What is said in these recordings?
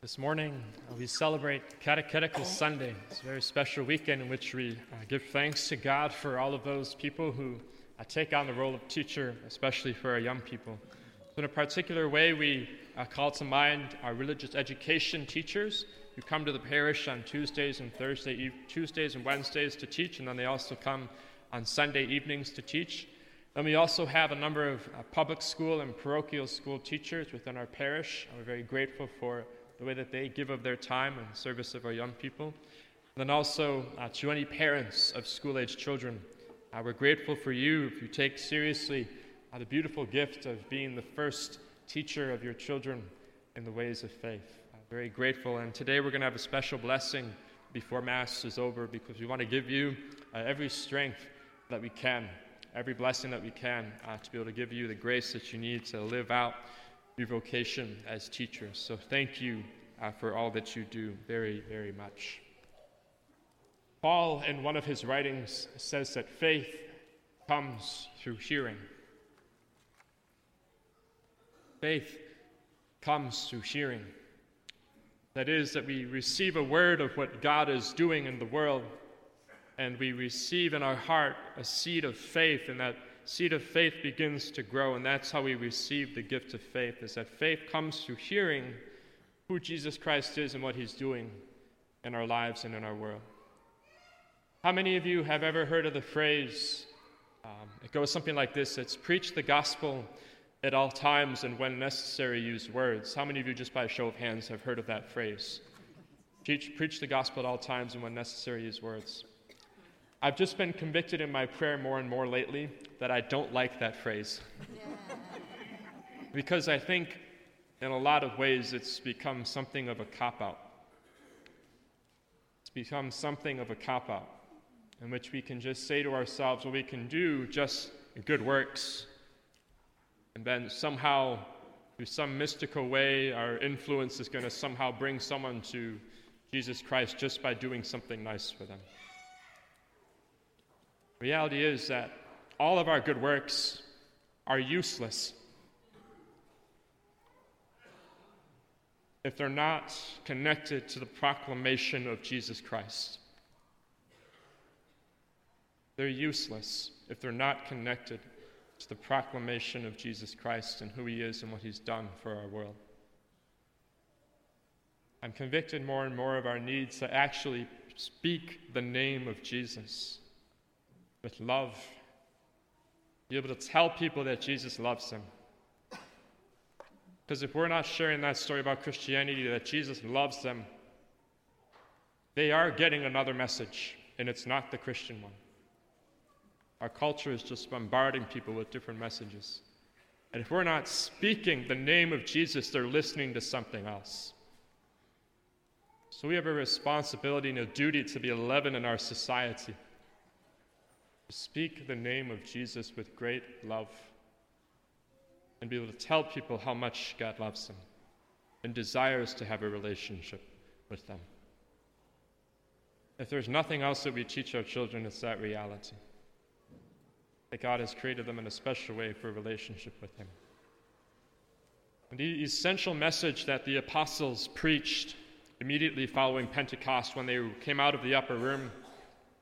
This morning, uh, we celebrate Catechetical Sunday. It's a very special weekend in which we uh, give thanks to God for all of those people who uh, take on the role of teacher, especially for our young people. So in a particular way, we uh, call to mind our religious education teachers who come to the parish on Tuesdays and Thursday, Tuesdays and Wednesdays to teach, and then they also come on Sunday evenings to teach. Then we also have a number of uh, public school and parochial school teachers within our parish. We're very grateful for the way that they give of their time in service of our young people. And then also uh, to any parents of school age children, uh, we're grateful for you if you take seriously uh, the beautiful gift of being the first teacher of your children in the ways of faith. Uh, very grateful. And today we're going to have a special blessing before Mass is over because we want to give you uh, every strength that we can, every blessing that we can uh, to be able to give you the grace that you need to live out your vocation as teachers. So thank you uh, for all that you do very, very much. Paul, in one of his writings, says that faith comes through hearing. Faith comes through hearing. That is, that we receive a word of what God is doing in the world, and we receive in our heart a seed of faith, and that seed of faith begins to grow, and that's how we receive the gift of faith, is that faith comes through hearing who Jesus Christ is and what he's doing in our lives and in our world. How many of you have ever heard of the phrase, um, it goes something like this it's preach the gospel at all times and when necessary use words. How many of you, just by a show of hands, have heard of that phrase? Preach, preach the gospel at all times and when necessary use words. I've just been convicted in my prayer more and more lately that I don't like that phrase. because I think in a lot of ways it's become something of a cop out. It's become something of a cop out in which we can just say to ourselves, well, we can do just good works, and then somehow, through some mystical way, our influence is going to somehow bring someone to Jesus Christ just by doing something nice for them. Reality is that all of our good works are useless if they're not connected to the proclamation of Jesus Christ. They're useless if they're not connected to the proclamation of Jesus Christ and who he is and what he's done for our world. I'm convicted more and more of our needs to actually speak the name of Jesus with love. Be able to tell people that Jesus loves them. Because if we're not sharing that story about Christianity, that Jesus loves them, they are getting another message, and it's not the Christian one. Our culture is just bombarding people with different messages. And if we're not speaking the name of Jesus, they're listening to something else. So we have a responsibility and a duty to be a leaven in our society speak the name of Jesus with great love and be able to tell people how much God loves them and desires to have a relationship with them. If there's nothing else that we teach our children, it's that reality that God has created them in a special way for a relationship with Him. And the essential message that the apostles preached immediately following Pentecost when they came out of the upper room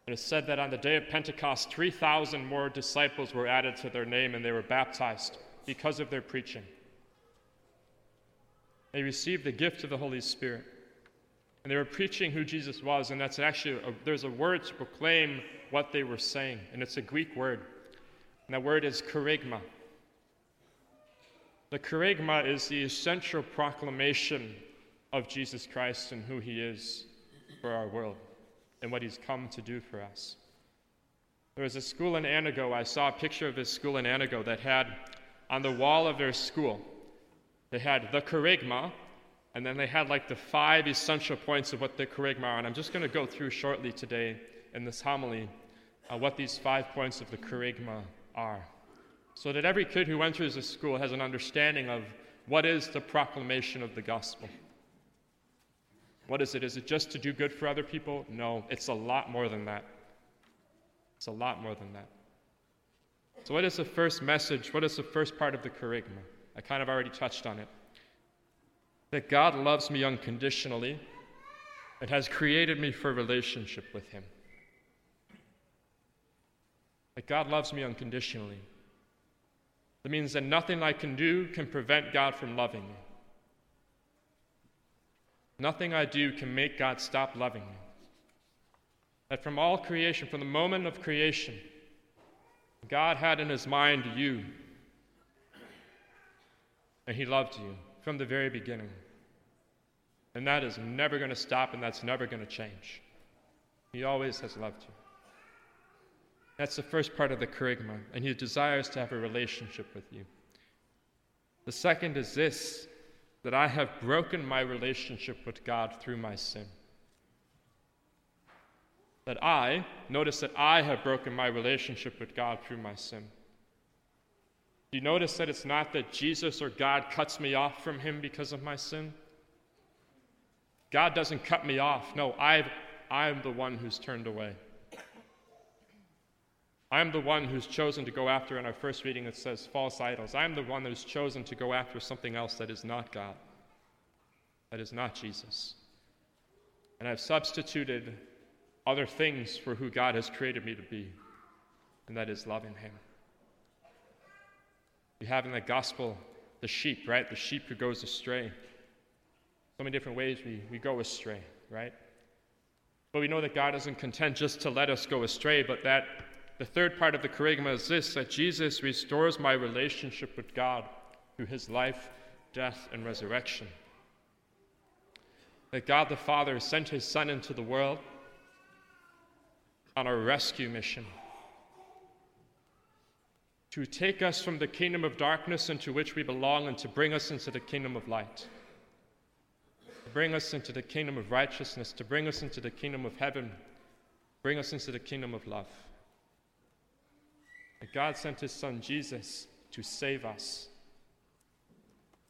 it is said that on the day of Pentecost, 3,000 more disciples were added to their name and they were baptized because of their preaching. They received the gift of the Holy Spirit. And they were preaching who Jesus was, and that's actually, a, there's a word to proclaim what they were saying, and it's a Greek word. And that word is kerygma. The kerygma is the essential proclamation of Jesus Christ and who he is for our world and what he's come to do for us. There was a school in Anago, I saw a picture of this school in Anago that had on the wall of their school, they had the kerygma, and then they had like the five essential points of what the kerygma are. And I'm just going to go through shortly today in this homily uh, what these five points of the kerygma are. So that every kid who enters the school has an understanding of what is the proclamation of the gospel. What is it? Is it just to do good for other people? No, it's a lot more than that. It's a lot more than that. So, what is the first message? What is the first part of the kerygma? I kind of already touched on it. that God loves me unconditionally and has created me for relationship with Him. That God loves me unconditionally. That means that nothing I can do can prevent God from loving me. Nothing I do can make God stop loving me. That from all creation, from the moment of creation, God had in his mind you. And he loved you from the very beginning. And that is never going to stop and that's never going to change. He always has loved you. That's the first part of the kerygma, and he desires to have a relationship with you. The second is this that I have broken my relationship with God through my sin. That I, notice that I have broken my relationship with God through my sin. Do you notice that it's not that Jesus or God cuts me off from Him because of my sin? God doesn't cut me off. No, i I'm the one who's turned away. I'm the one who's chosen to go after, in our first reading it says false idols. I'm the one who's chosen to go after something else that is not God, that is not Jesus. And I've substituted other things for who God has created me to be, and that is loving Him. We have in the gospel the sheep, right? The sheep who goes astray. So many different ways we, we go astray, right? But we know that God isn't content just to let us go astray, but that the third part of the kerygma is this that Jesus restores my relationship with God through his life, death, and resurrection. That God the Father sent his Son into the world on a rescue mission to take us from the kingdom of darkness into which we belong and to bring us into the kingdom of light. To bring us into the kingdom of righteousness, to bring us into the kingdom of heaven, bring us into the kingdom of love. That God sent his son Jesus to save us.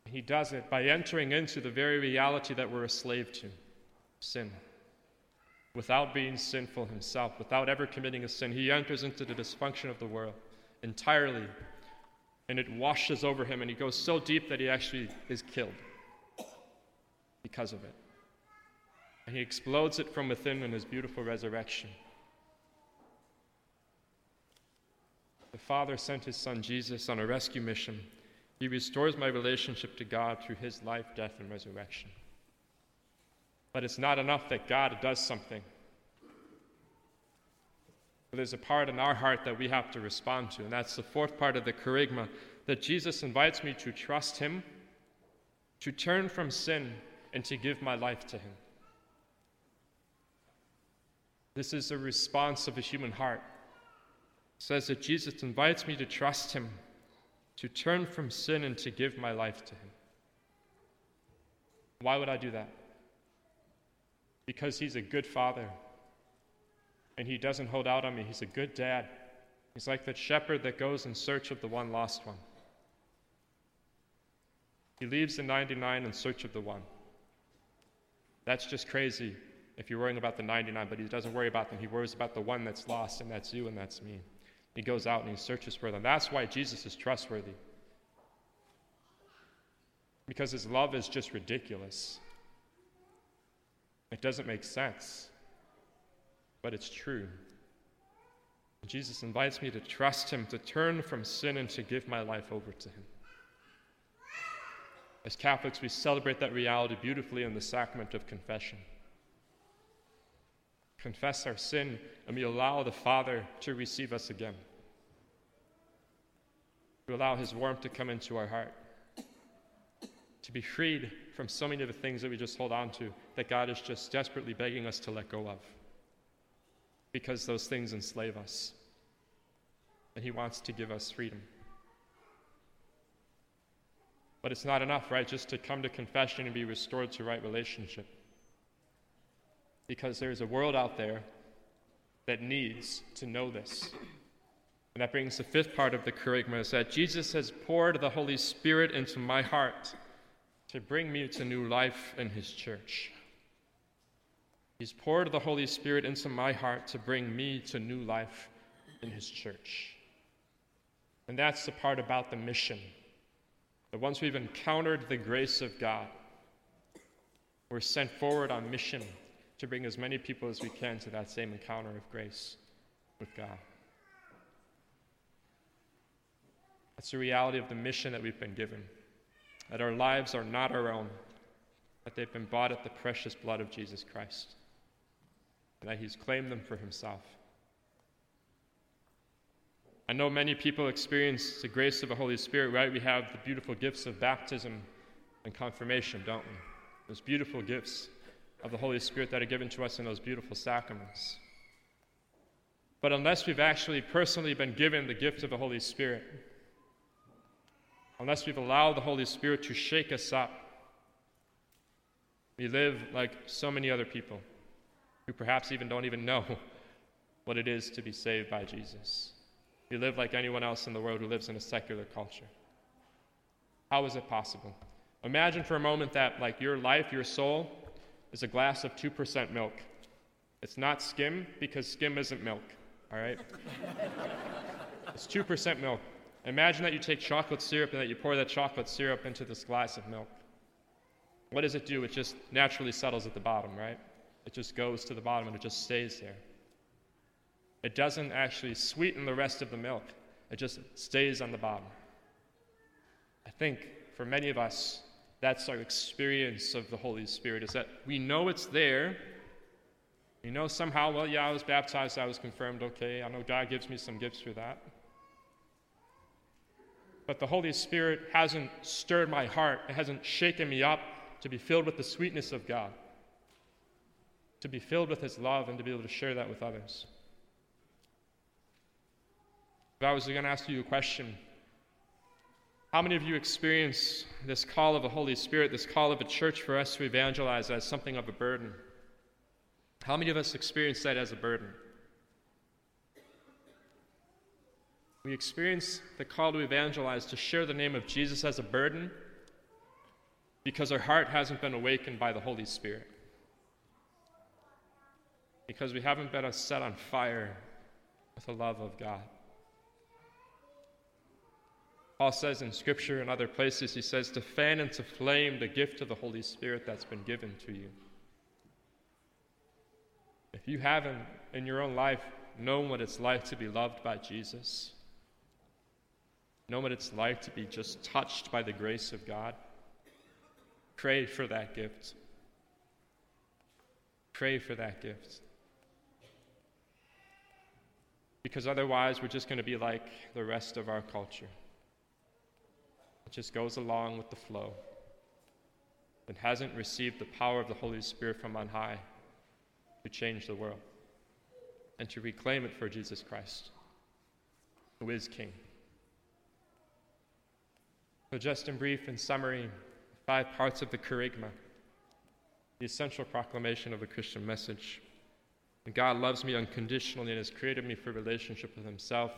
He does it by entering into the very reality that we're a slave to sin. Without being sinful himself, without ever committing a sin, he enters into the dysfunction of the world entirely. And it washes over him, and he goes so deep that he actually is killed because of it. And he explodes it from within in his beautiful resurrection. The Father sent his Son Jesus on a rescue mission. He restores my relationship to God through his life, death, and resurrection. But it's not enough that God does something. There's a part in our heart that we have to respond to, and that's the fourth part of the kerygma that Jesus invites me to trust him, to turn from sin, and to give my life to him. This is a response of a human heart says that Jesus invites me to trust him, to turn from sin, and to give my life to him. Why would I do that? Because he's a good father. And he doesn't hold out on me. He's a good dad. He's like that shepherd that goes in search of the one lost one. He leaves the 99 in search of the one. That's just crazy if you're worrying about the 99, but he doesn't worry about them. He worries about the one that's lost, and that's you and that's me. He goes out and he searches for them. That's why Jesus is trustworthy. Because his love is just ridiculous. It doesn't make sense, but it's true. Jesus invites me to trust him, to turn from sin, and to give my life over to him. As Catholics, we celebrate that reality beautifully in the sacrament of confession confess our sin, and we allow the Father to receive us again. To allow His warmth to come into our heart. To be freed from so many of the things that we just hold on to that God is just desperately begging us to let go of. Because those things enslave us. And He wants to give us freedom. But it's not enough, right, just to come to confession and be restored to right relationship because there's a world out there that needs to know this. And that brings the fifth part of the kerygma is that Jesus has poured the Holy Spirit into my heart to bring me to new life in his church. He's poured the Holy Spirit into my heart to bring me to new life in his church. And that's the part about the mission. That once we've encountered the grace of God, We're sent forward on mission to bring as many people as we can to that same encounter of grace with God. That's the reality of the mission that we've been given. That our lives are not our own, that they've been bought at the precious blood of Jesus Christ, and that He's claimed them for Himself. I know many people experience the grace of the Holy Spirit, right? We have the beautiful gifts of baptism and confirmation, don't we? Those beautiful gifts of the Holy Spirit that are given to us in those beautiful sacraments. But unless we've actually personally been given the gift of the Holy Spirit, unless we've allowed the Holy Spirit to shake us up, we live like so many other people who perhaps even don't even know what it is to be saved by Jesus. We live like anyone else in the world who lives in a secular culture. How is it possible? Imagine for a moment that, like, your life, your soul, is a glass of 2% milk. It's not skim because skim isn't milk, all right? it's 2% milk. Imagine that you take chocolate syrup and that you pour that chocolate syrup into this glass of milk. What does it do? It just naturally settles at the bottom, right? It just goes to the bottom and it just stays there. It doesn't actually sweeten the rest of the milk, it just stays on the bottom. I think for many of us, that's our experience of the Holy Spirit, is that we know it's there. We know somehow, well, yeah, I was baptized, I was confirmed, okay. I know God gives me some gifts for that but the Holy Spirit hasn't stirred my heart, it hasn't shaken me up to be filled with the sweetness of God, to be filled with His love, and to be able to share that with others. If I was going to ask you a question, how many of you experience this call of the Holy Spirit, this call of a church for us to evangelize as something of a burden? How many of us experience that as a burden? We experience the call to evangelize, to share the name of Jesus as a burden because our heart hasn't been awakened by the Holy Spirit. Because we haven't been set on fire with the love of God. Paul says in Scripture and other places, he says, to fan into flame the gift of the Holy Spirit that's been given to you. If you haven't in your own life known what it's like to be loved by Jesus, know what it's like to be just touched by the grace of God. Pray for that gift. Pray for that gift. Because otherwise, we're just going to be like the rest of our culture. It just goes along with the flow and hasn't received the power of the Holy Spirit from on high to change the world and to reclaim it for Jesus Christ, who is King. So, just in brief and summary, five parts of the kerygma the essential proclamation of the Christian message. And God loves me unconditionally and has created me for relationship with Himself.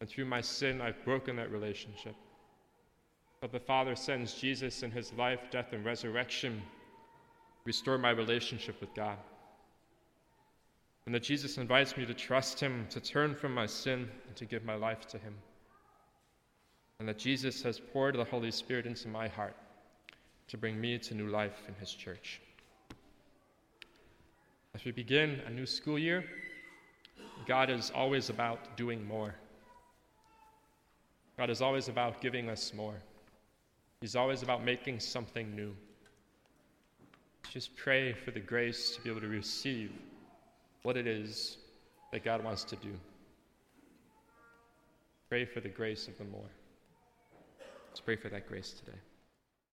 And through my sin, I've broken that relationship. But the Father sends Jesus in His life, death, and resurrection restore my relationship with God. And that Jesus invites me to trust Him, to turn from my sin, and to give my life to Him and that Jesus has poured the Holy Spirit into my heart to bring me to new life in His church. As we begin a new school year, God is always about doing more. God is always about giving us more. He's always about making something new. Just pray for the grace to be able to receive what it is that God wants to do. Pray for the grace of the more. Let's pray for that grace today.